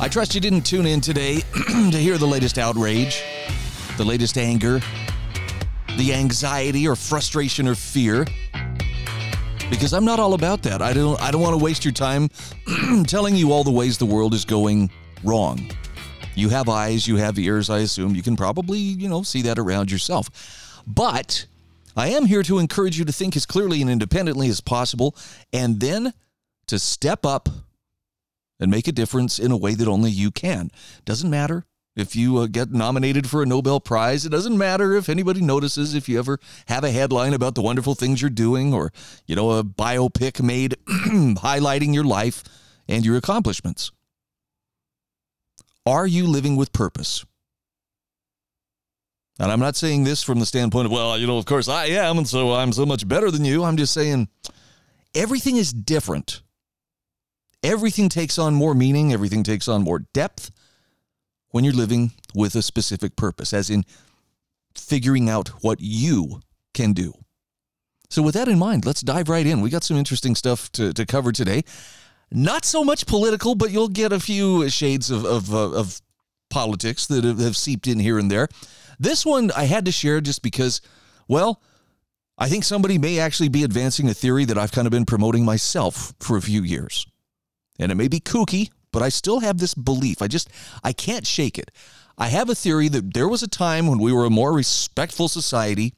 I trust you didn't tune in today to hear the latest outrage, the latest anger, the anxiety or frustration or fear. Because I'm not all about that. I don't I don't want to waste your time telling you all the ways the world is going wrong. You have eyes, you have ears, I assume. You can probably, you know, see that around yourself. But I am here to encourage you to think as clearly and independently as possible and then to step up and make a difference in a way that only you can. Doesn't matter if you uh, get nominated for a Nobel Prize. It doesn't matter if anybody notices if you ever have a headline about the wonderful things you're doing or, you know, a biopic made highlighting your life and your accomplishments. Are you living with purpose? And I'm not saying this from the standpoint of, well, you know, of course I am, and so I'm so much better than you. I'm just saying everything is different. Everything takes on more meaning, everything takes on more depth when you're living with a specific purpose, as in figuring out what you can do. So, with that in mind, let's dive right in. We got some interesting stuff to, to cover today. Not so much political, but you'll get a few shades of, of, uh, of politics that have, have seeped in here and there. This one I had to share just because, well, I think somebody may actually be advancing a theory that I've kind of been promoting myself for a few years. And it may be kooky, but I still have this belief. I just, I can't shake it. I have a theory that there was a time when we were a more respectful society,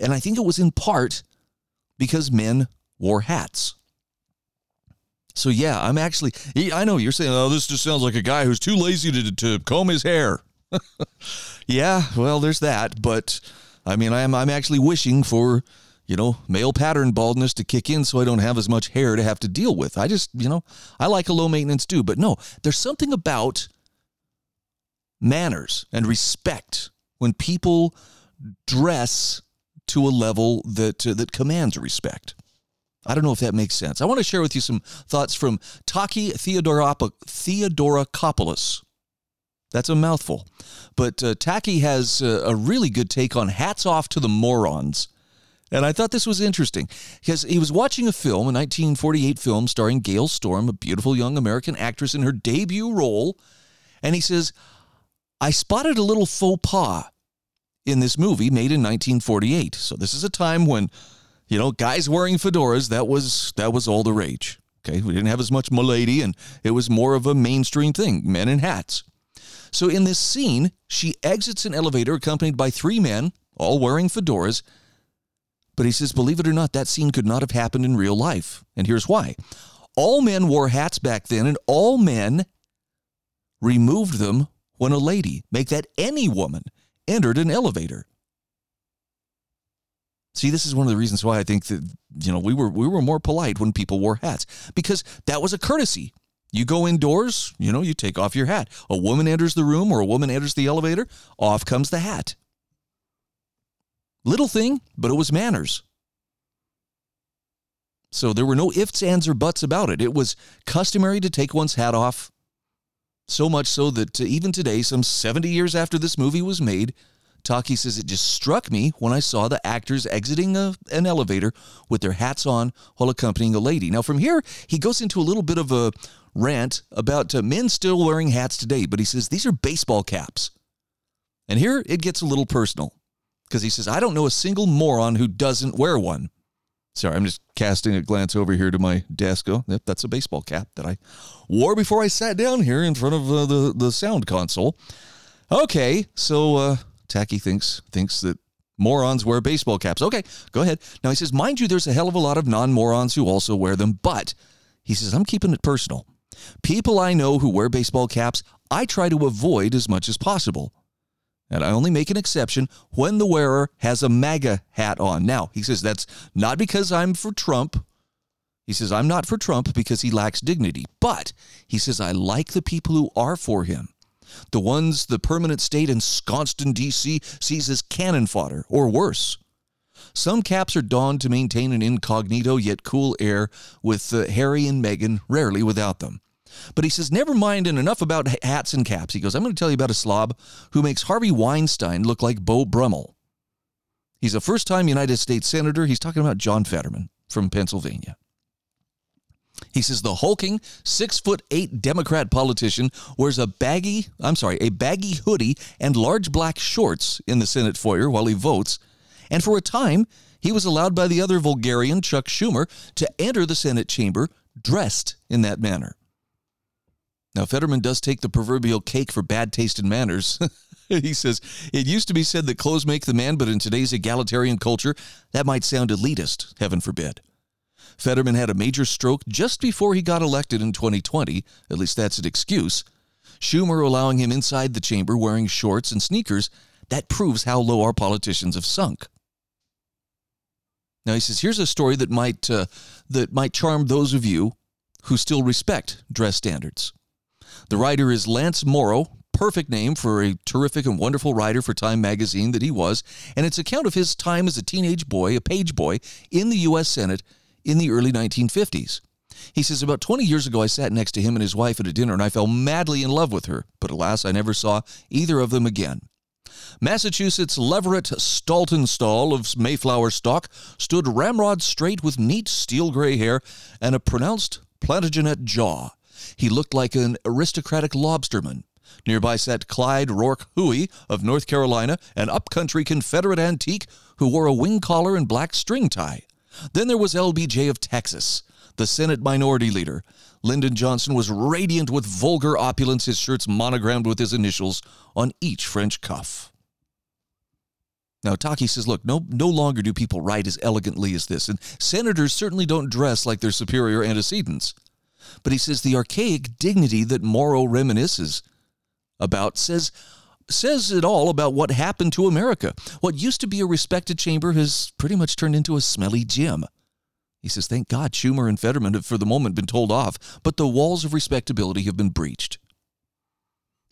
and I think it was in part because men wore hats. So yeah, I'm actually. I know you're saying, "Oh, this just sounds like a guy who's too lazy to to comb his hair." yeah, well, there's that, but I mean, I'm I'm actually wishing for you know male pattern baldness to kick in, so I don't have as much hair to have to deal with. I just you know I like a low maintenance do, but no, there's something about manners and respect when people dress to a level that uh, that commands respect. I don't know if that makes sense. I want to share with you some thoughts from Taki Theodora Theodoracopulos. That's a mouthful. But uh, Taki has uh, a really good take on Hats Off to the Morons. And I thought this was interesting because he was watching a film, a 1948 film starring Gale Storm, a beautiful young American actress in her debut role. And he says, I spotted a little faux pas in this movie made in 1948. So this is a time when, you know, guys wearing fedoras, that was that was all the rage. Okay. We didn't have as much milady and it was more of a mainstream thing, men in hats. So in this scene, she exits an elevator accompanied by three men, all wearing fedoras. But he says, believe it or not, that scene could not have happened in real life. And here's why all men wore hats back then, and all men removed them when a lady, make that any woman, entered an elevator. See, this is one of the reasons why I think that you know we were we were more polite when people wore hats because that was a courtesy. You go indoors, you know, you take off your hat. A woman enters the room or a woman enters the elevator, off comes the hat. Little thing, but it was manners. So there were no ifs, ands, or buts about it. It was customary to take one's hat off. So much so that even today, some 70 years after this movie was made, Taki says it just struck me when I saw the actors exiting a, an elevator with their hats on while accompanying a lady. Now, from here, he goes into a little bit of a rant about uh, men still wearing hats today, but he says these are baseball caps. And here it gets a little personal because he says, I don't know a single moron who doesn't wear one. Sorry, I'm just casting a glance over here to my desk. Oh, yep, that's a baseball cap that I wore before I sat down here in front of uh, the the sound console. Okay, so uh, Taki thinks thinks that morons wear baseball caps. Okay, go ahead. Now he says, mind you, there's a hell of a lot of non morons who also wear them, but he says I'm keeping it personal. People I know who wear baseball caps, I try to avoid as much as possible. And I only make an exception when the wearer has a MAGA hat on. Now, he says that's not because I'm for Trump. He says I'm not for Trump because he lacks dignity. But he says I like the people who are for him. The ones the permanent state ensconced in D.C. sees as cannon fodder, or worse. Some caps are donned to maintain an incognito yet cool air with uh, Harry and Meghan, rarely without them. But he says, never mind and enough about hats and caps. He goes, I'm going to tell you about a slob who makes Harvey Weinstein look like Beau Brummel. He's a first time United States Senator. He's talking about John Fetterman from Pennsylvania. He says the hulking six foot eight Democrat politician wears a baggy, I'm sorry, a baggy hoodie and large black shorts in the Senate foyer while he votes. And for a time, he was allowed by the other vulgarian, Chuck Schumer, to enter the Senate chamber dressed in that manner. Now, Fetterman does take the proverbial cake for bad taste and manners. he says, It used to be said that clothes make the man, but in today's egalitarian culture, that might sound elitist, heaven forbid. Fetterman had a major stroke just before he got elected in 2020. At least that's an excuse. Schumer allowing him inside the chamber wearing shorts and sneakers. That proves how low our politicians have sunk. Now he says, here's a story that might uh, that might charm those of you who still respect dress standards. The writer is Lance Morrow, perfect name for a terrific and wonderful writer for Time magazine that he was, and it's account of his time as a teenage boy, a page boy, in the U.S. Senate in the early 1950s. He says, About 20 years ago, I sat next to him and his wife at a dinner, and I fell madly in love with her, but alas, I never saw either of them again. Massachusetts Leverett Saltonstall of Mayflower stock stood ramrod straight with neat steel gray hair and a pronounced Plantagenet jaw. He looked like an aristocratic lobsterman. Nearby sat Clyde Roark Hoey of North Carolina, an upcountry Confederate antique who wore a wing collar and black string tie. Then there was LBJ of Texas, the Senate Minority Leader. Lyndon Johnson was radiant with vulgar opulence, his shirts monogrammed with his initials on each French cuff. Now, Taki says, look, no, no longer do people write as elegantly as this, and senators certainly don't dress like their superior antecedents. But he says the archaic dignity that Morrow reminisces about says says it all about what happened to America. What used to be a respected chamber has pretty much turned into a smelly gym. He says, Thank God Schumer and Fetterman have for the moment been told off, but the walls of respectability have been breached.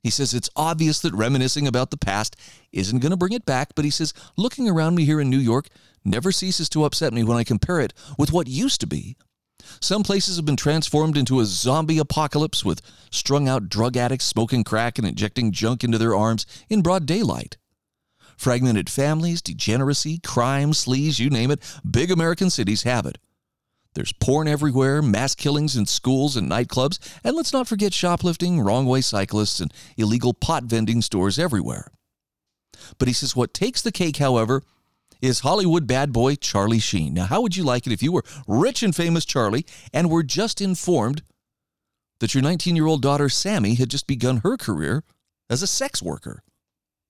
He says it's obvious that reminiscing about the past isn't going to bring it back, but he says, looking around me here in New York never ceases to upset me when I compare it with what used to be. Some places have been transformed into a zombie apocalypse with strung out drug addicts smoking crack and injecting junk into their arms in broad daylight. Fragmented families, degeneracy, crime, sleaze, you name it, big American cities have it. There's porn everywhere, mass killings in schools and nightclubs, and let's not forget shoplifting, wrong way cyclists, and illegal pot vending stores everywhere. But he says what takes the cake, however, is Hollywood bad boy Charlie Sheen. Now, how would you like it if you were rich and famous Charlie and were just informed that your 19 year old daughter Sami had just begun her career as a sex worker?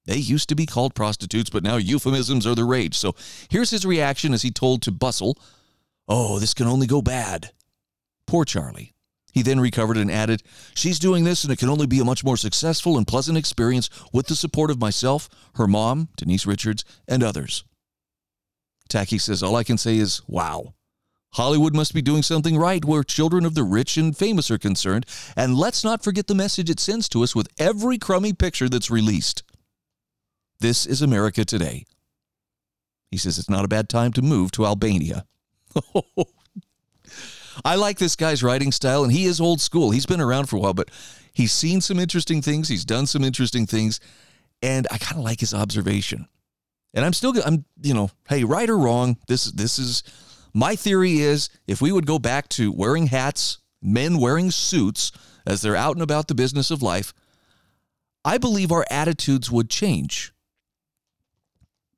They used to be called prostitutes, but now euphemisms are the rage. So here's his reaction as he told to Bustle, Oh, this can only go bad. Poor Charlie. He then recovered and added, She's doing this, and it can only be a much more successful and pleasant experience with the support of myself, her mom, Denise Richards, and others. Taki says, All I can say is, wow. Hollywood must be doing something right where children of the rich and famous are concerned. And let's not forget the message it sends to us with every crummy picture that's released. This is America today. He says it's not a bad time to move to Albania. I like this guy's writing style, and he is old school. He's been around for a while, but he's seen some interesting things. He's done some interesting things, and I kind of like his observation. And I'm still, I'm, you know, hey, right or wrong, this this is my theory is if we would go back to wearing hats, men wearing suits as they're out and about the business of life, I believe our attitudes would change.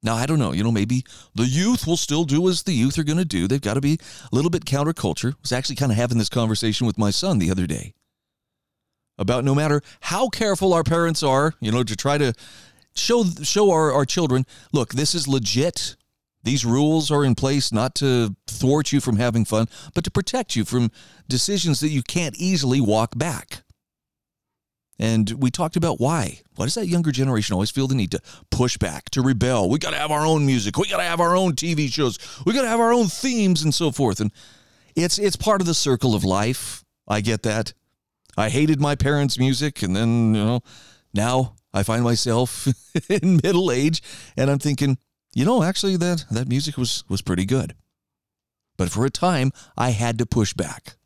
Now, I don't know, you know, maybe the youth will still do as the youth are going to do. They've got to be a little bit counterculture. I was actually kind of having this conversation with my son the other day about no matter how careful our parents are, you know, to try to show show our, our children, look, this is legit. These rules are in place not to thwart you from having fun, but to protect you from decisions that you can't easily walk back. And we talked about why. Why does that younger generation always feel the need to push back, to rebel? We got to have our own music. We got to have our own TV shows. We got to have our own themes and so forth. And it's it's part of the circle of life. I get that. I hated my parents' music, and then you know now I find myself in middle age and I'm thinking, you know, actually that, that music was, was pretty good. But for a time, I had to push back.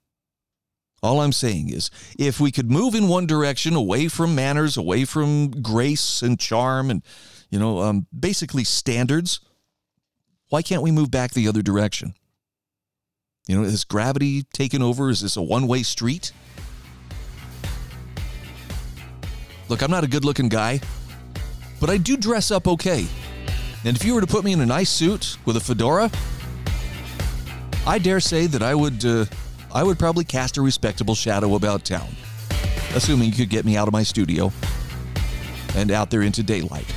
All I'm saying is, if we could move in one direction, away from manners, away from grace and charm, and you know, um, basically standards, why can't we move back the other direction? You know, is gravity taken over? Is this a one-way street? Look, I'm not a good-looking guy, but I do dress up okay. And if you were to put me in a nice suit with a fedora, I dare say that I would. Uh, I would probably cast a respectable shadow about town, assuming you could get me out of my studio and out there into daylight.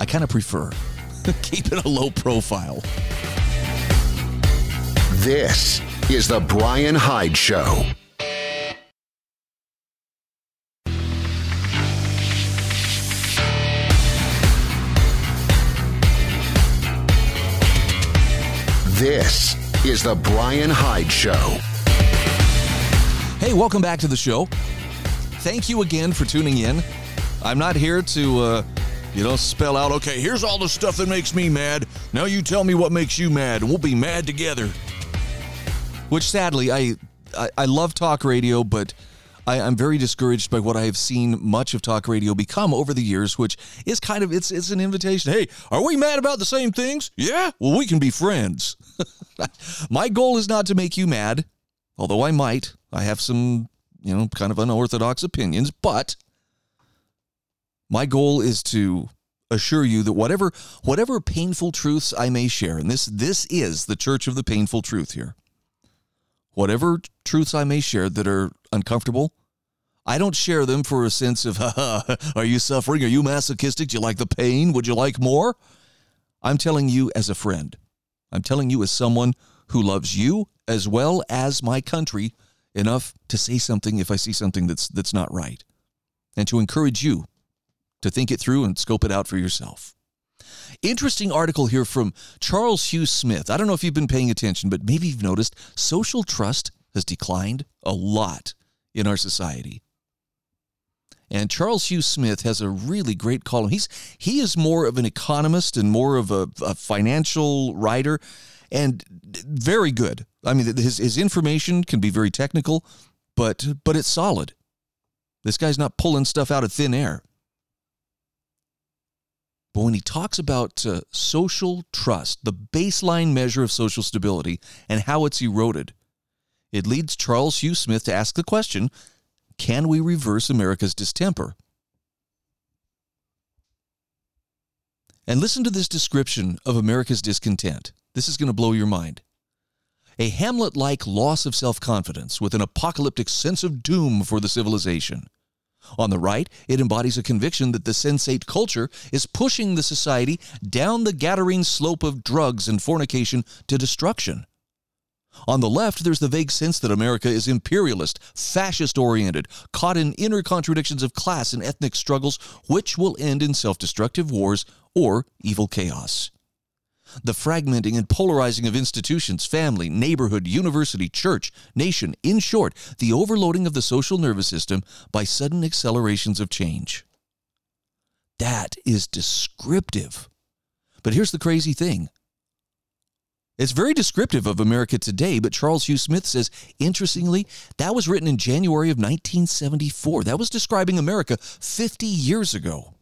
I kind of prefer keeping a low profile. This is The Bryan Hyde Show. This is The Bryan Hyde Show. Hey, welcome back to the show. Thank you again for tuning in. I'm not here to, uh, you know, spell out, okay, here's all the stuff that makes me mad. Now you tell me what makes you mad, and we'll be mad together. Which sadly, I, I, I love talk radio, but I, am very discouraged by what I have seen much of talk radio become over the years, which is kind of it's it's an invitation. Hey, are we mad about the same things? Yeah? Well, we can be friends. My goal is not to make you mad, although I might. I have some, you know, kind of unorthodox opinions, but my goal is to assure you that whatever whatever painful truths I may share, and this this is the church of the painful truth here. Whatever truths I may share that are uncomfortable, I don't share them for a sense of, are you suffering? Are you masochistic? Do you like the pain? Would you like more? I'm telling you as a friend. I'm telling you as someone who loves you as well as my country enough to say something if I see something that's that's not right and to encourage you to think it through and scope it out for yourself. Interesting article here from Charles Hugh Smith. I don't know if you've been paying attention, but maybe you've noticed social trust has declined a lot in our society. And Charles Hugh Smith has a really great column. He's he is more of an economist and more of a, a financial writer, and very good. I mean, his his information can be very technical, but but it's solid. This guy's not pulling stuff out of thin air. But when he talks about uh, social trust, the baseline measure of social stability, and how it's eroded, it leads Charles Hugh Smith to ask the question can we reverse America's distemper? And listen to this description of America's discontent. This is going to blow your mind. A Hamlet like loss of self confidence with an apocalyptic sense of doom for the civilization. On the right, it embodies a conviction that the sensate culture is pushing the society down the Gadarene slope of drugs and fornication to destruction. On the left, there's the vague sense that America is imperialist, fascist oriented, caught in inner contradictions of class and ethnic struggles, which will end in self destructive wars or evil chaos. The fragmenting and polarizing of institutions, family, neighborhood, university, church, nation, in short, the overloading of the social nervous system by sudden accelerations of change. That is descriptive. But here's the crazy thing it's very descriptive of America today, but Charles Hugh Smith says, interestingly, that was written in January of 1974. That was describing America 50 years ago.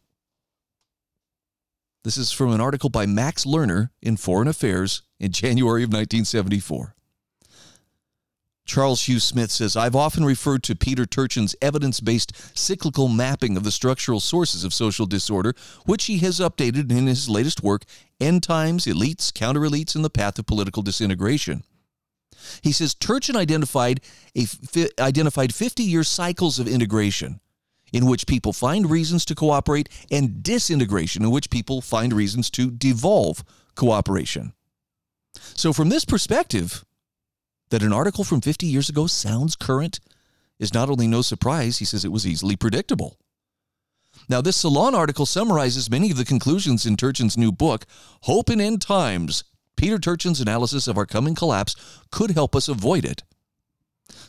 This is from an article by Max Lerner in Foreign Affairs in January of 1974. Charles Hugh Smith says, I've often referred to Peter Turchin's evidence based cyclical mapping of the structural sources of social disorder, which he has updated in his latest work, End Times, Elites, Counter Elites, and the Path of Political Disintegration. He says Turchin identified, a, identified 50 year cycles of integration in which people find reasons to cooperate and disintegration in which people find reasons to devolve cooperation. So, from this perspective, that an article from 50 years ago sounds current is not only no surprise, he says it was easily predictable. Now, this Salon article summarizes many of the conclusions in Turchin's new book, Hope in End Times. Peter Turchin's analysis of our coming collapse could help us avoid it.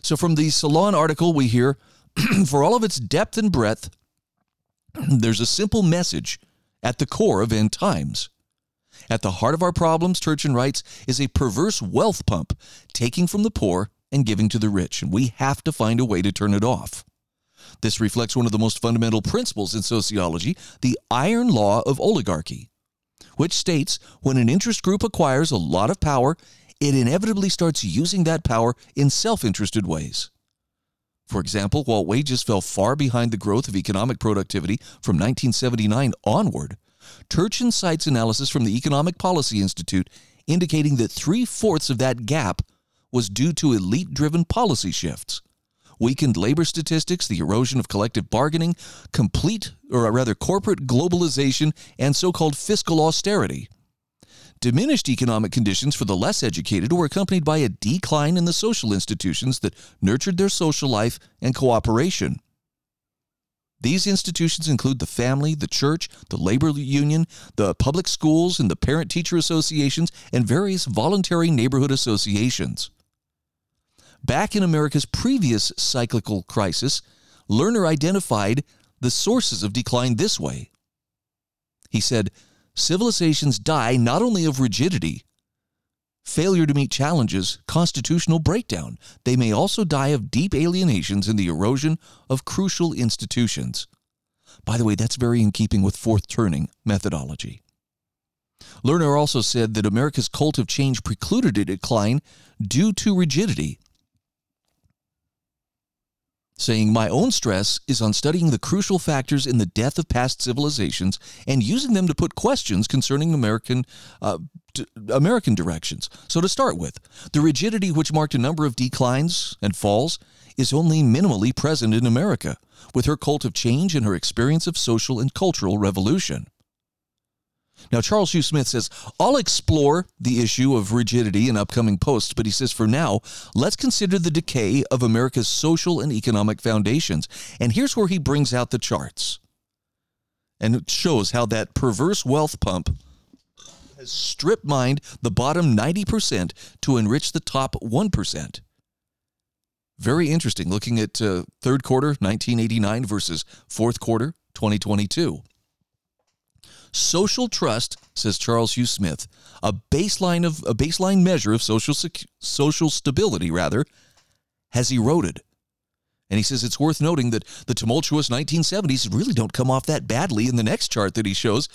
So, from the Salon article, we hear for all of its depth and breadth, there's a simple message at the core of end times. At the heart of our problems, Turchin writes, is a perverse wealth pump, taking from the poor and giving to the rich, and we have to find a way to turn it off. This reflects one of the most fundamental principles in sociology, the iron law of oligarchy, which states when an interest group acquires a lot of power, it inevitably starts using that power in self interested ways. For example, while wages fell far behind the growth of economic productivity from 1979 onward, Turchin cites analysis from the Economic Policy Institute indicating that three fourths of that gap was due to elite driven policy shifts. Weakened labor statistics, the erosion of collective bargaining, complete, or rather corporate globalization, and so called fiscal austerity. Diminished economic conditions for the less educated were accompanied by a decline in the social institutions that nurtured their social life and cooperation. These institutions include the family, the church, the labor union, the public schools, and the parent teacher associations, and various voluntary neighborhood associations. Back in America's previous cyclical crisis, Lerner identified the sources of decline this way. He said, Civilizations die not only of rigidity, failure to meet challenges, constitutional breakdown, they may also die of deep alienations and the erosion of crucial institutions. By the way, that's very in keeping with fourth turning methodology. Lerner also said that America's cult of change precluded a decline due to rigidity saying, My own stress is on studying the crucial factors in the death of past civilizations and using them to put questions concerning American, uh, American directions. So, to start with, the rigidity which marked a number of declines and falls is only minimally present in America, with her cult of change and her experience of social and cultural revolution. Now, Charles Hugh Smith says, I'll explore the issue of rigidity in upcoming posts, but he says, for now, let's consider the decay of America's social and economic foundations. And here's where he brings out the charts. And it shows how that perverse wealth pump has strip mined the bottom 90% to enrich the top 1%. Very interesting looking at uh, third quarter 1989 versus fourth quarter 2022. Social trust, says Charles Hugh Smith, a baseline of a baseline measure of social sec- social stability rather, has eroded. And he says it's worth noting that the tumultuous 1970s really don't come off that badly in the next chart that he shows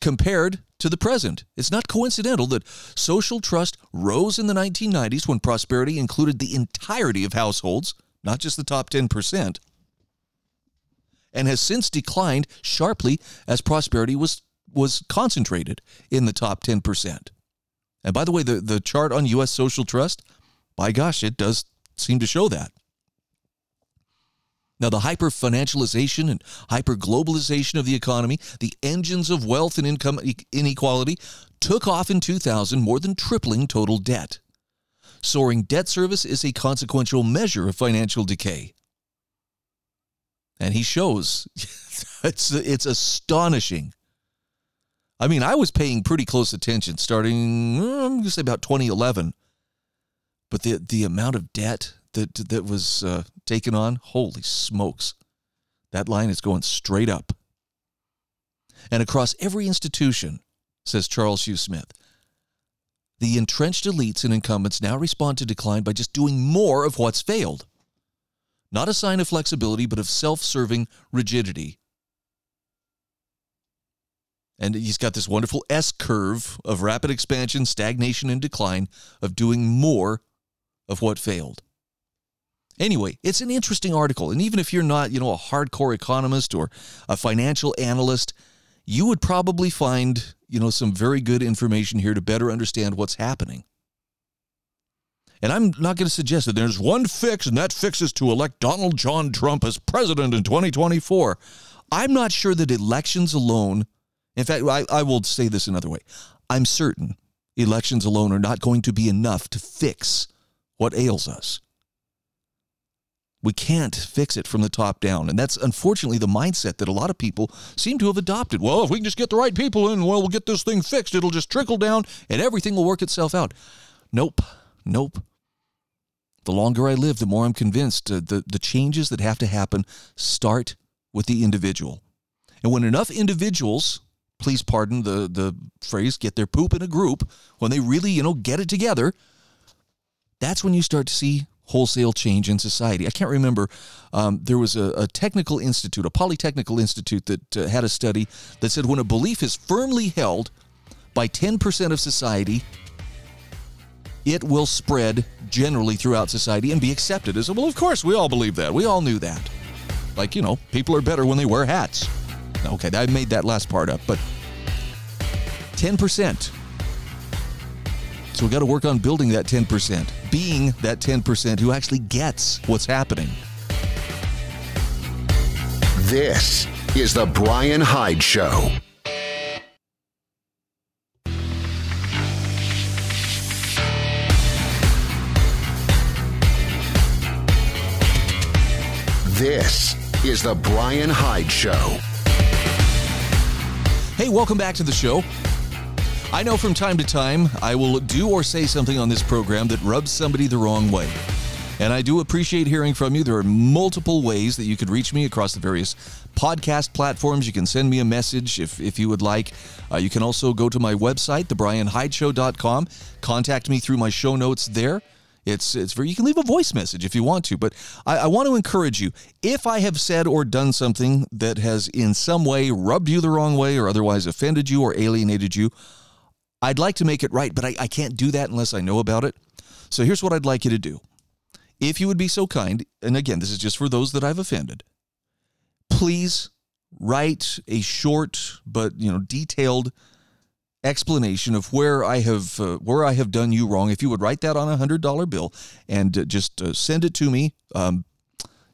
compared to the present. It's not coincidental that social trust rose in the 1990s when prosperity included the entirety of households, not just the top 10%, and has since declined sharply as prosperity was was concentrated in the top 10%. And by the way, the, the chart on U.S. social trust, by gosh, it does seem to show that. Now, the hyper financialization and hyper globalization of the economy, the engines of wealth and income inequality, took off in 2000, more than tripling total debt. Soaring debt service is a consequential measure of financial decay. And he shows it's, it's astonishing I mean, I was paying pretty close attention starting, uh, I'm going to say about 2011. But the, the amount of debt that, that was uh, taken on, holy smokes, that line is going straight up. And across every institution, says Charles Hugh Smith, the entrenched elites and incumbents now respond to decline by just doing more of what's failed. Not a sign of flexibility, but of self serving rigidity and he's got this wonderful S curve of rapid expansion, stagnation, and decline, of doing more of what failed. Anyway, it's an interesting article. And even if you're not, you know, a hardcore economist or a financial analyst, you would probably find, you know, some very good information here to better understand what's happening. And I'm not going to suggest that there's one fix, and that fix is to elect Donald John Trump as president in 2024. I'm not sure that elections alone in fact, I, I will say this another way. I'm certain elections alone are not going to be enough to fix what ails us. We can't fix it from the top down. And that's unfortunately the mindset that a lot of people seem to have adopted. Well, if we can just get the right people in, well, we'll get this thing fixed. It'll just trickle down and everything will work itself out. Nope. Nope. The longer I live, the more I'm convinced uh, the, the changes that have to happen start with the individual. And when enough individuals, please pardon the, the phrase, get their poop in a group, when they really, you know, get it together, that's when you start to see wholesale change in society. I can't remember. Um, there was a, a, technical institute, a polytechnical institute, that uh, had a study that said when a belief is firmly held by 10% of society, it will spread generally throughout society and be accepted as well. Of course, we all believe that. We all knew that. Like, you know, people are better when they wear hats. Okay, I made that last part up, but 10%. So we got to work on building that 10%, being that 10% who actually gets what's happening. This is the Bryan Hyde Show. This is the Bryan Hyde Show. Hey, welcome back to the show. I know from time to time I will do or say something on this program that rubs somebody the wrong way. And I do appreciate hearing from you. There are multiple ways that you could reach me across the various podcast platforms. You can send me a message if, if you would like. Uh, you can also go to my website, thebryanhydeshow.com. Contact me through my show notes there. It's it's very you can leave a voice message if you want to, but I, I want to encourage you. If I have said or done something that has in some way rubbed you the wrong way or otherwise offended you or alienated you, I'd like to make it right, but I, I can't do that unless I know about it. So here's what I'd like you to do. If you would be so kind, and again, this is just for those that I've offended, please write a short but you know detailed explanation of where I have uh, where I have done you wrong. If you would write that on a hundred dollar bill and uh, just uh, send it to me, um,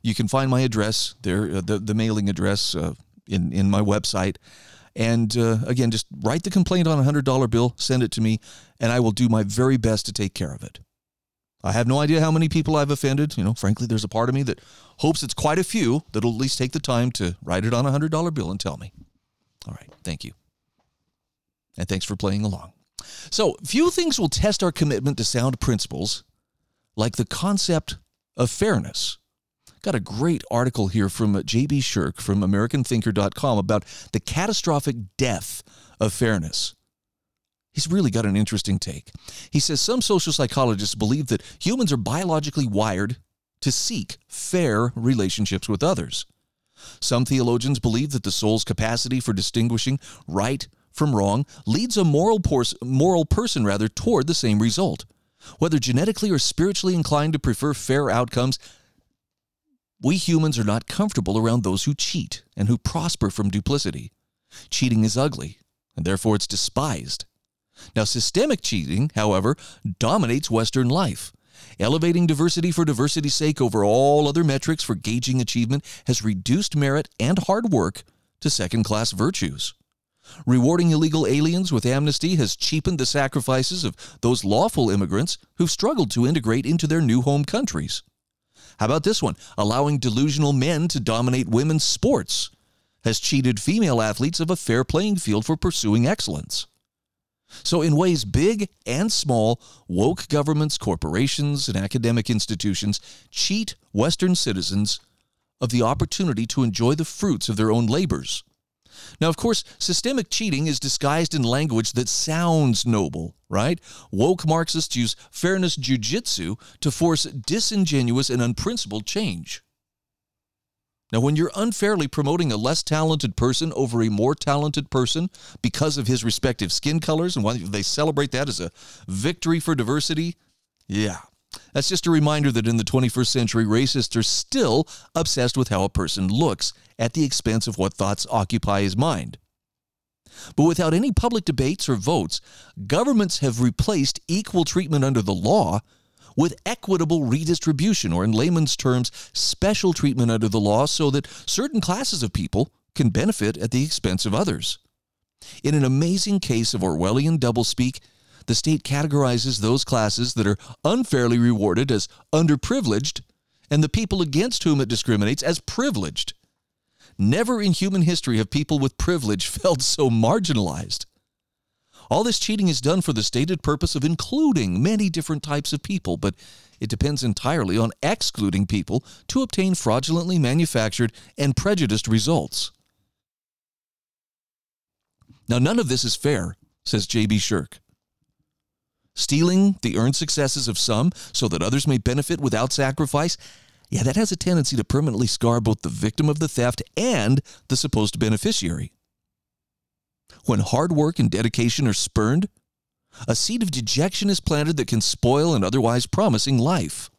you can find my address there, uh, the the mailing address uh, in in my website. And uh, again, just write the complaint on a hundred dollar bill, send it to me, and I will do my very best to take care of it. I have no idea how many people I've offended. You know, frankly, there's a part of me that hopes it's quite a few that'll at least take the time to write it on a hundred dollar bill and tell me. All right, thank you. And thanks for playing along. So, few things will test our commitment to sound principles like the concept of fairness. Got a great article here from uh, J.B. Shurk from AmericanThinker.com about the catastrophic death of fairness. He's really got an interesting take. He says some social psychologists believe that humans are biologically wired to seek fair relationships with others. Some theologians believe that the soul's capacity for distinguishing right from wrong leads a moral, moral person rather toward the same result. Whether genetically or spiritually inclined to prefer fair outcomes, we humans are not comfortable around those who cheat and who prosper from duplicity. Cheating is ugly, and therefore it's despised. Now, systemic cheating, however, dominates Western life. Elevating diversity for diversity's sake over all other metrics for gauging achievement has reduced merit and hard work to second class virtues. Rewarding illegal aliens with amnesty has cheapened the sacrifices of those lawful immigrants who've struggled to integrate into their new home countries. How about this one? Allowing delusional men to dominate women's sports has cheated female athletes of a fair playing field for pursuing excellence. So, in ways big and small, woke governments, corporations, and academic institutions cheat Western citizens of the opportunity to enjoy the fruits of their own labors. Now, of course, systemic cheating is disguised in language that sounds noble, right? Woke Marxists use fairness jujitsu to force disingenuous and unprincipled change. Now, when you're unfairly promoting a less talented person over a more talented person because of his respective skin colors, and why they celebrate that as a victory for diversity, yeah, that's just a reminder that in the 21st century, racists are still obsessed with how a person looks at the expense of what thoughts occupy his mind. But without any public debates or votes, governments have replaced equal treatment under the law with equitable redistribution, or in layman's terms, special treatment under the law so that certain classes of people can benefit at the expense of others. In an amazing case of Orwellian doublespeak, the state categorizes those classes that are unfairly rewarded as underprivileged and the people against whom it discriminates as privileged. Never in human history have people with privilege felt so marginalized. All this cheating is done for the stated purpose of including many different types of people, but it depends entirely on excluding people to obtain fraudulently manufactured and prejudiced results. Now, none of this is fair, says J.B. Shurk. Stealing the earned successes of some so that others may benefit without sacrifice, yeah, that has a tendency to permanently scar both the victim of the theft and the supposed beneficiary. When hard work and dedication are spurned, a seed of dejection is planted that can spoil an otherwise promising life.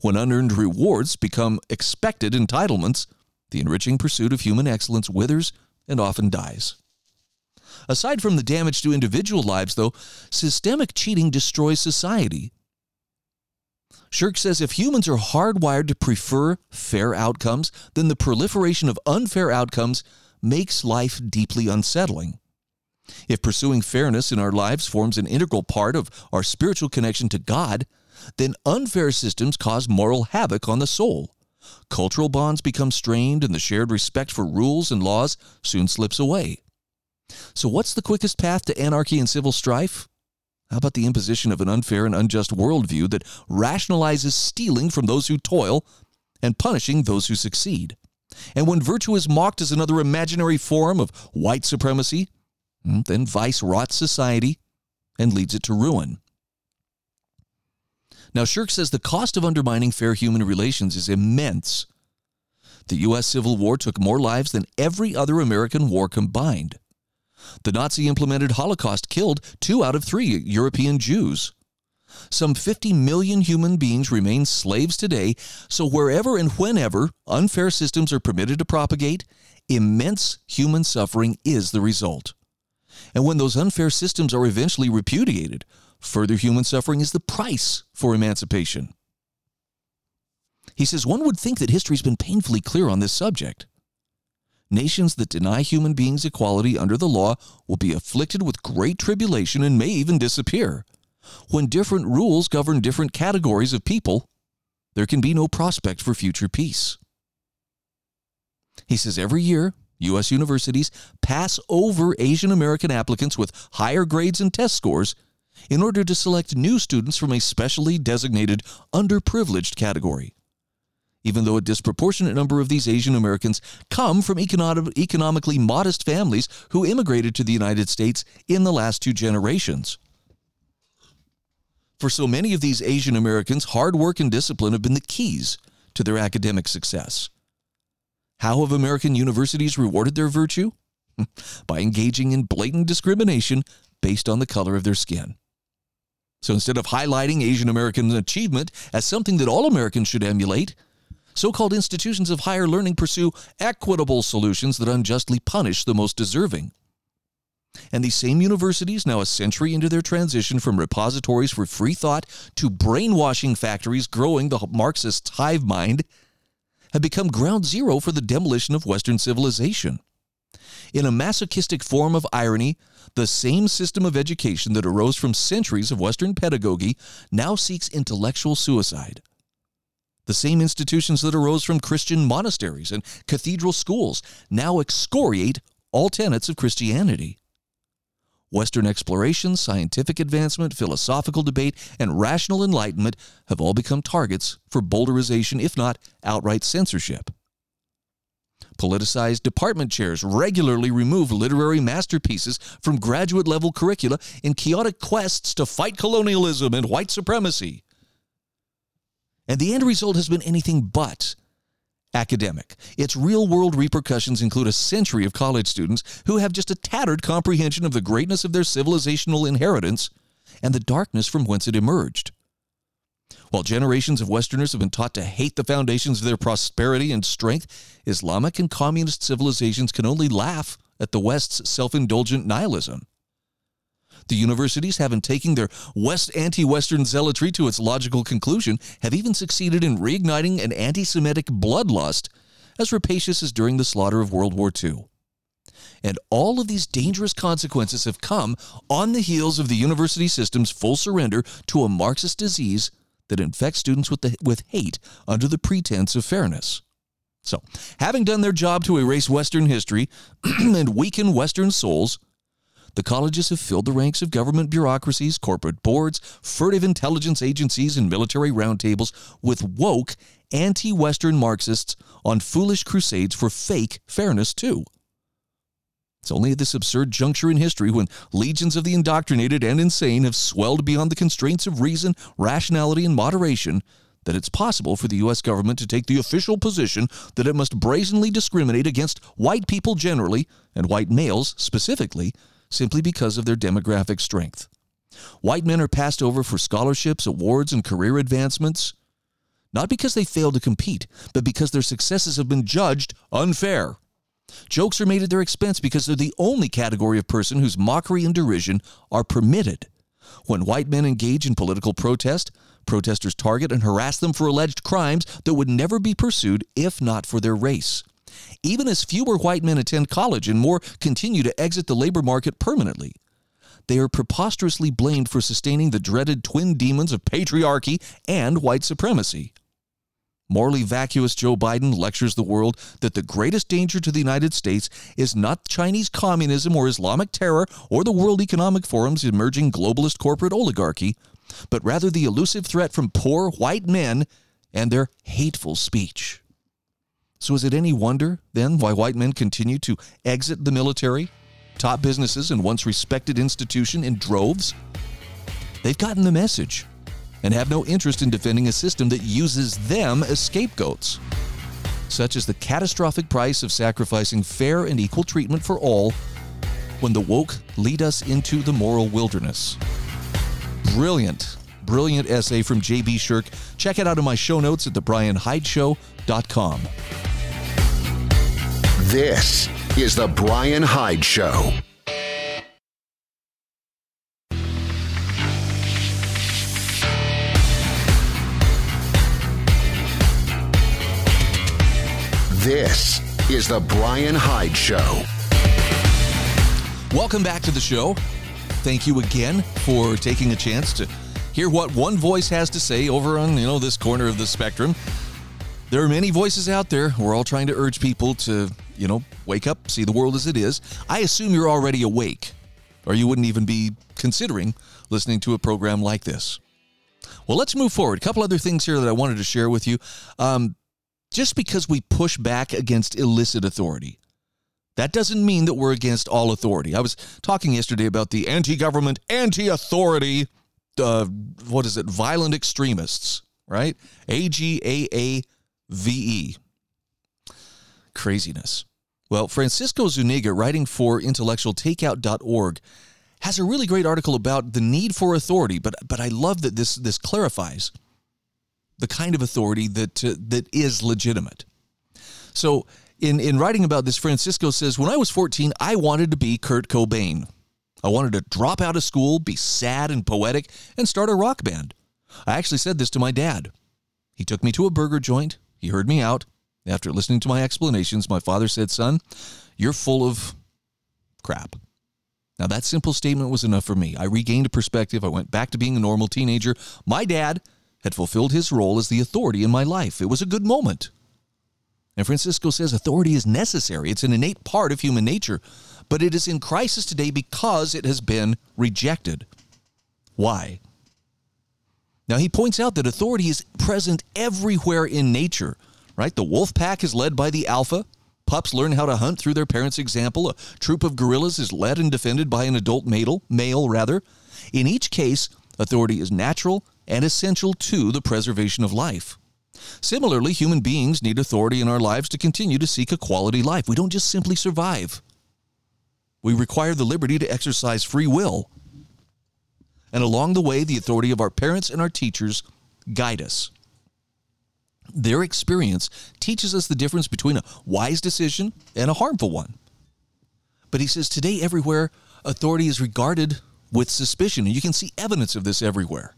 When unearned rewards become expected entitlements, the enriching pursuit of human excellence withers and often dies. Aside from the damage to individual lives, though, systemic cheating destroys society. Shurk says if humans are hardwired to prefer fair outcomes, then the proliferation of unfair outcomes makes life deeply unsettling. If pursuing fairness in our lives forms an integral part of our spiritual connection to God, then unfair systems cause moral havoc on the soul. Cultural bonds become strained, and the shared respect for rules and laws soon slips away. So, what's the quickest path to anarchy and civil strife? How about the imposition of an unfair and unjust worldview that rationalizes stealing from those who toil and punishing those who succeed? And when virtue is mocked as another imaginary form of white supremacy, hmm, then vice rots society and leads it to ruin. Now, Shurk says the cost of undermining fair human relations is immense. The U.S. Civil War took more lives than every other American war combined. The Nazi implemented Holocaust killed two out of three European Jews. Some 50 million human beings remain slaves today, so wherever and whenever unfair systems are permitted to propagate, immense human suffering is the result. And when those unfair systems are eventually repudiated, further human suffering is the price for emancipation. He says one would think that history's been painfully clear on this subject. Nations that deny human beings equality under the law will be afflicted with great tribulation and may even disappear. When different rules govern different categories of people, there can be no prospect for future peace. He says every year, U.S. universities pass over Asian American applicants with higher grades and test scores in order to select new students from a specially designated underprivileged category even though a disproportionate number of these Asian Americans come from economic, economically modest families who immigrated to the United States in the last two generations. For so many of these Asian Americans, hard work and discipline have been the keys to their academic success. How have American universities rewarded their virtue? By engaging in blatant discrimination based on the color of their skin. So instead of highlighting Asian American achievement as something that all Americans should emulate, so called institutions of higher learning pursue equitable solutions that unjustly punish the most deserving. And these same universities, now a century into their transition from repositories for free thought to brainwashing factories growing the Marxist hive mind, have become ground zero for the demolition of Western civilization. In a masochistic form of irony, the same system of education that arose from centuries of Western pedagogy now seeks intellectual suicide the same institutions that arose from Christian monasteries and cathedral schools now excoriate all tenets of Christianity. Western exploration, scientific advancement, philosophical debate, and rational enlightenment have all become targets for bowdlerization, if not outright censorship. Politicized department chairs regularly remove literary masterpieces from graduate level curricula in chaotic quests to fight colonialism and white supremacy. And the end result has been anything but academic. Its real world repercussions include a century of college students who have just a tattered comprehension of the greatness of their civilizational inheritance and the darkness from whence it emerged. While generations of Westerners have been taught to hate the foundations of their prosperity and strength, Islamic and communist civilizations can only laugh at the West's self indulgent nihilism. The universities, having taken their West anti-Western zealotry to its logical conclusion, have even succeeded in reigniting an anti-Semitic bloodlust as rapacious as during the slaughter of World War II. And all of these dangerous consequences have come on the heels of the university system's full surrender to a Marxist disease that infects students with, the, with hate under the pretense of fairness. So, having done their job to erase Western history and weaken Western souls, the colleges have filled the ranks of government bureaucracies, corporate boards, furtive intelligence agencies, and military roundtables with woke, anti Western Marxists on foolish crusades for fake fairness, too. It's only at this absurd juncture in history when legions of the indoctrinated and insane have swelled beyond the constraints of reason, rationality, and moderation that it's possible for the U.S. government to take the official position that it must brazenly discriminate against white people generally and white males specifically simply because of their demographic strength. White men are passed over for scholarships, awards, and career advancements, not because they fail to compete, but because their successes have been judged unfair. Jokes are made at their expense because they're the only category of person whose mockery and derision are permitted. When white men engage in political protest, protesters target and harass them for alleged crimes that would never be pursued if not for their race. Even as fewer white men attend college and more continue to exit the labor market permanently, they are preposterously blamed for sustaining the dreaded twin demons of patriarchy and white supremacy. Morally vacuous Joe Biden lectures the world that the greatest danger to the United States is not Chinese communism or Islamic terror or the World Economic Forum's emerging globalist corporate oligarchy, but rather the elusive threat from poor white men and their hateful speech. So, is it any wonder, then, why white men continue to exit the military, top businesses, and once respected institution in droves? They've gotten the message and have no interest in defending a system that uses them as scapegoats. Such is the catastrophic price of sacrificing fair and equal treatment for all when the woke lead us into the moral wilderness. Brilliant, brilliant essay from J.B. Shurk. Check it out in my show notes at thebryanhydeshow.com. This is The Bryan Hyde Show. This is The Bryan Hyde Show. Welcome back to the show. Thank you again for taking a chance to hear what one voice has to say over on, you know, this corner of the spectrum. There are many voices out there. We're all trying to urge people to, you know, wake up, see the world as it is. I assume you're already awake, or you wouldn't even be considering listening to a program like this. Well, let's move forward. A couple other things here that I wanted to share with you. Um, just because we push back against illicit authority, that doesn't mean that we're against all authority. I was talking yesterday about the anti government, anti authority, uh, what is it, violent extremists, right? A G A A V E. Craziness. Well, Francisco Zuniga, writing for intellectualtakeout.org, has a really great article about the need for authority, but but I love that this this clarifies the kind of authority that uh, that is legitimate. So, in in writing about this, Francisco says, "When I was 14, I wanted to be Kurt Cobain. I wanted to drop out of school, be sad and poetic, and start a rock band. I actually said this to my dad. He took me to a burger joint. He heard me out. After listening to my explanations, my father said, "Son, you're full of crap." Now, that simple statement was enough for me. I regained a perspective. I went back to being a normal teenager. My dad had fulfilled his role as the authority in my life. It was a good moment. And Francisco says authority is necessary, it's an innate part of human nature, but it is in crisis today because it has been rejected. Why? Now, he points out that authority is present everywhere in nature, right? The wolf pack is led by the alpha. Pups learn how to hunt through their parents' example. A troop of gorillas is led and defended by an adult male, male rather. In each case, authority is natural and essential to the preservation of life. Similarly, human beings need authority in our lives to continue to seek a quality life. We don't just simply survive. We require the liberty to exercise free will. And along the way, the authority of our parents and our teachers guide us. Their experience teaches us the difference between a wise decision and a harmful one. But he says today, everywhere, authority is regarded with suspicion, and you can see evidence of this everywhere.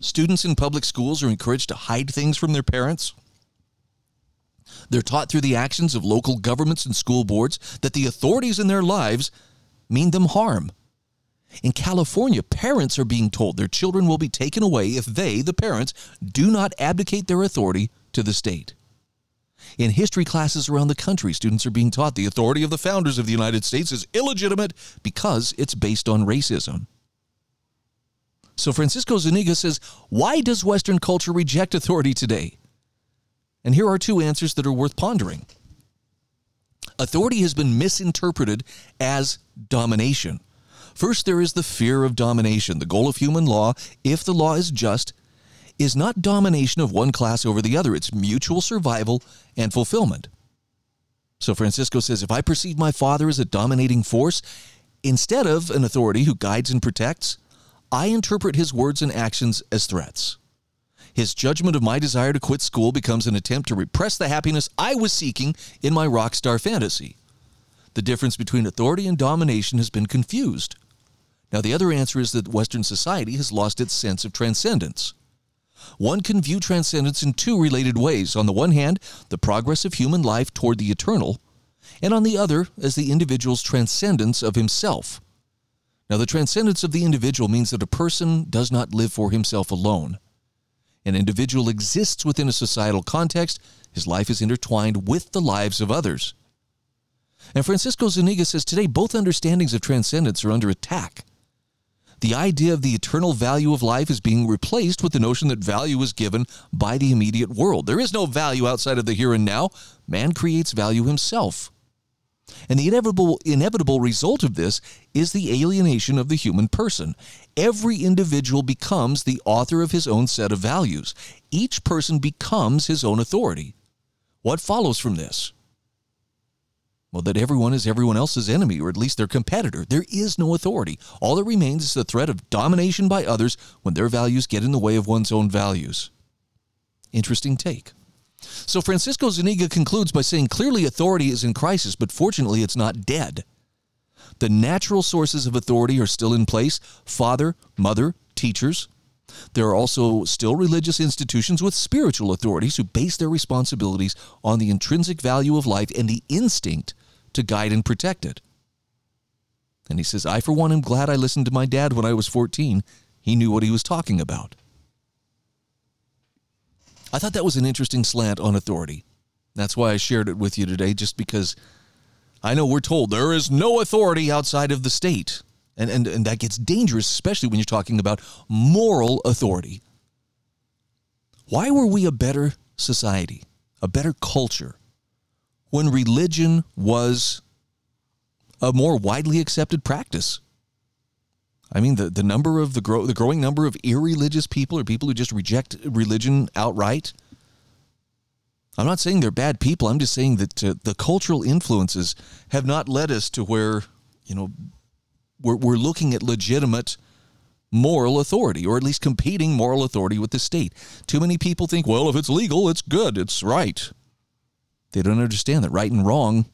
Students in public schools are encouraged to hide things from their parents. They're taught through the actions of local governments and school boards that the authorities in their lives mean them harm. In California, parents are being told their children will be taken away if they, the parents, do not abdicate their authority to the state. In history classes around the country, students are being taught the authority of the founders of the United States is illegitimate because it's based on racism. So Francisco Zuniga says, why does Western culture reject authority today? And here are two answers that are worth pondering. Authority has been misinterpreted as domination. First, there is the fear of domination. The goal of human law, if the law is just, is not domination of one class over the other, it's mutual survival and fulfillment. So Francisco says if I perceive my father as a dominating force, instead of an authority who guides and protects, I interpret his words and actions as threats. His judgment of my desire to quit school becomes an attempt to repress the happiness I was seeking in my rock star fantasy. The difference between authority and domination has been confused. Now, the other answer is that Western society has lost its sense of transcendence. One can view transcendence in two related ways. On the one hand, the progress of human life toward the eternal, and on the other, as the individual's transcendence of himself. Now, the transcendence of the individual means that a person does not live for himself alone. An individual exists within a societal context, his life is intertwined with the lives of others. And Francisco Zuniga says today both understandings of transcendence are under attack. The idea of the eternal value of life is being replaced with the notion that value is given by the immediate world. There is no value outside of the here and now. Man creates value himself. And the inevitable, inevitable result of this is the alienation of the human person. Every individual becomes the author of his own set of values. Each person becomes his own authority. What follows from this? Well, that everyone is everyone else's enemy, or at least their competitor. There is no authority. All that remains is the threat of domination by others when their values get in the way of one's own values. Interesting take. So Francisco Zuniga concludes by saying clearly authority is in crisis, but fortunately it's not dead. The natural sources of authority are still in place father, mother, teachers. There are also still religious institutions with spiritual authorities who base their responsibilities on the intrinsic value of life and the instinct to guide and protect it. And he says, I, for one, am glad I listened to my dad when I was 14. He knew what he was talking about. I thought that was an interesting slant on authority. That's why I shared it with you today, just because I know we're told there is no authority outside of the state. And, and, and that gets dangerous, especially when you're talking about moral authority. Why were we a better society, a better culture, when religion was a more widely accepted practice? I mean, the, the number of the, grow, the growing number of irreligious people or people who just reject religion outright. I'm not saying they're bad people. I'm just saying that uh, the cultural influences have not led us to where, you know, we're, we're looking at legitimate moral authority, or at least competing moral authority with the state. Too many people think, well, if it's legal, it's good, it's right. They don't understand that right and wrong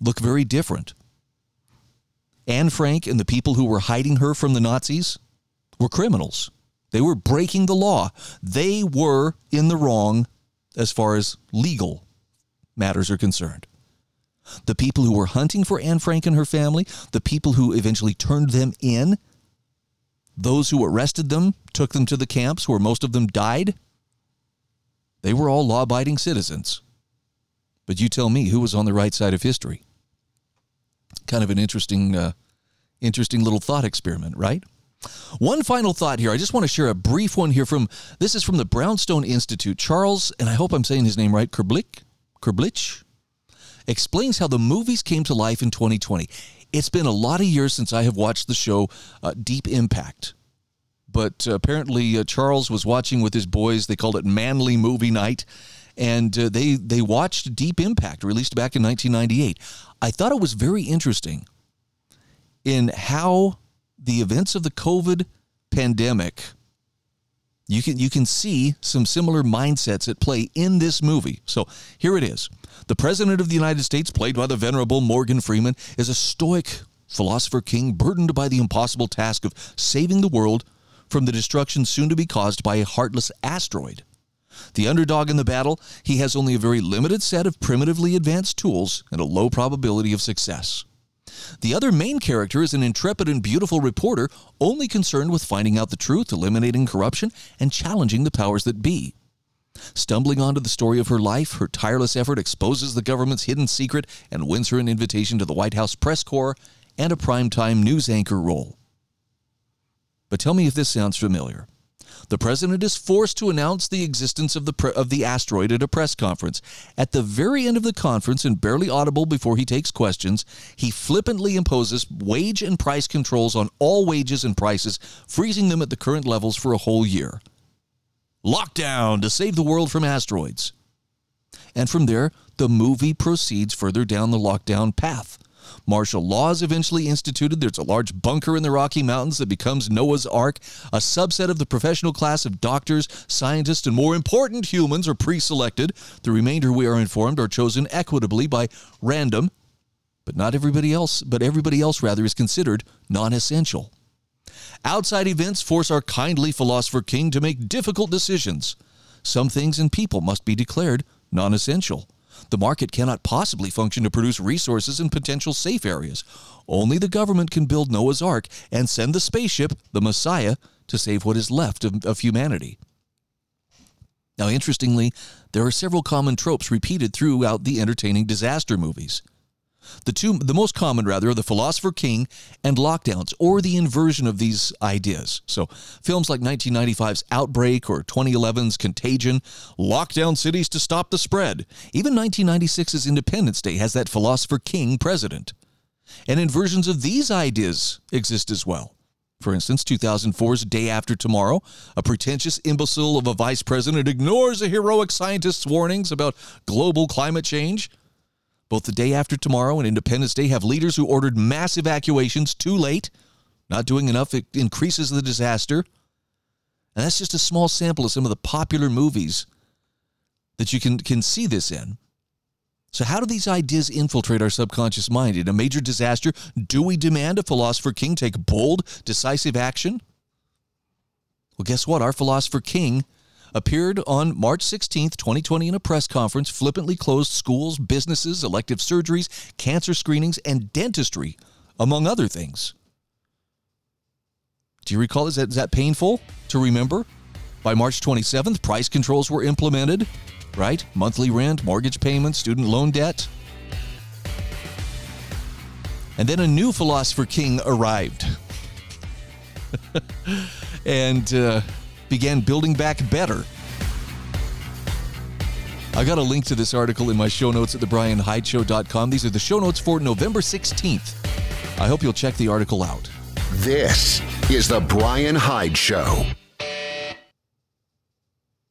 look very different. Anne Frank and the people who were hiding her from the Nazis were criminals. They were breaking the law. They were in the wrong as far as legal matters are concerned. The people who were hunting for Anne Frank and her family, the people who eventually turned them in, those who arrested them, took them to the camps where most of them died, they were all law abiding citizens. But you tell me who was on the right side of history kind of an interesting, uh, interesting little thought experiment, right? One final thought here. I just want to share a brief one here from this is from the Brownstone Institute. Charles, and I hope I'm saying his name right, Kerblich, Kerblich, explains how the movies came to life in 2020. It's been a lot of years since I have watched the show uh, Deep Impact. But uh, apparently, uh, Charles was watching with his boys. They called it Manly Movie Night and uh, they they watched Deep Impact, released back in 1998. I thought it was very interesting in how the events of the COVID pandemic. You can you can see some similar mindsets at play in this movie. So here it is. The President of the United States, played by the venerable Morgan Freeman, is a stoic philosopher king burdened by the impossible task of saving the world from the destruction soon to be caused by a heartless asteroid. The underdog in the battle, he has only a very limited set of primitively advanced tools and a low probability of success. The other main character is an intrepid and beautiful reporter only concerned with finding out the truth, eliminating corruption, and challenging the powers that be. Stumbling onto the story of her life, her tireless effort exposes the government's hidden secret and wins her an invitation to the White House press corps and a primetime news anchor role. But tell me if this sounds familiar. The president is forced to announce the existence of the pre- of the asteroid at a press conference. At the very end of the conference and barely audible before he takes questions, he flippantly imposes wage and price controls on all wages and prices, freezing them at the current levels for a whole year. Lockdown to save the world from asteroids. And from there, the movie proceeds further down the lockdown path. Martial law is eventually instituted. There's a large bunker in the Rocky Mountains that becomes Noah's Ark. A subset of the professional class of doctors, scientists, and more important humans are pre selected. The remainder, we are informed, are chosen equitably by random, but not everybody else, but everybody else rather is considered non essential. Outside events force our kindly philosopher king to make difficult decisions. Some things and people must be declared non essential. The market cannot possibly function to produce resources in potential safe areas. Only the government can build Noah's Ark and send the spaceship, the Messiah, to save what is left of, of humanity. Now, interestingly, there are several common tropes repeated throughout the entertaining disaster movies. The two, the most common rather, are the Philosopher King and lockdowns, or the inversion of these ideas. So, films like 1995's Outbreak or 2011's Contagion lock down cities to stop the spread. Even 1996's Independence Day has that Philosopher King president. And inversions of these ideas exist as well. For instance, 2004's Day After Tomorrow, a pretentious imbecile of a vice president ignores a heroic scientist's warnings about global climate change. Both the day after tomorrow and Independence Day have leaders who ordered mass evacuations too late. Not doing enough it increases the disaster. And that's just a small sample of some of the popular movies that you can, can see this in. So, how do these ideas infiltrate our subconscious mind? In a major disaster, do we demand a philosopher king take bold, decisive action? Well, guess what? Our philosopher king appeared on March 16, 2020, in a press conference, flippantly closed schools, businesses, elective surgeries, cancer screenings, and dentistry, among other things. Do you recall? Is that, is that painful to remember? By March 27th, price controls were implemented, right? Monthly rent, mortgage payments, student loan debt. And then a new philosopher king arrived and uh, began building back better. I got a link to this article in my show notes at thebryanhydeshow.com. These are the show notes for November 16th. I hope you'll check the article out. This is The Bryan Hyde Show.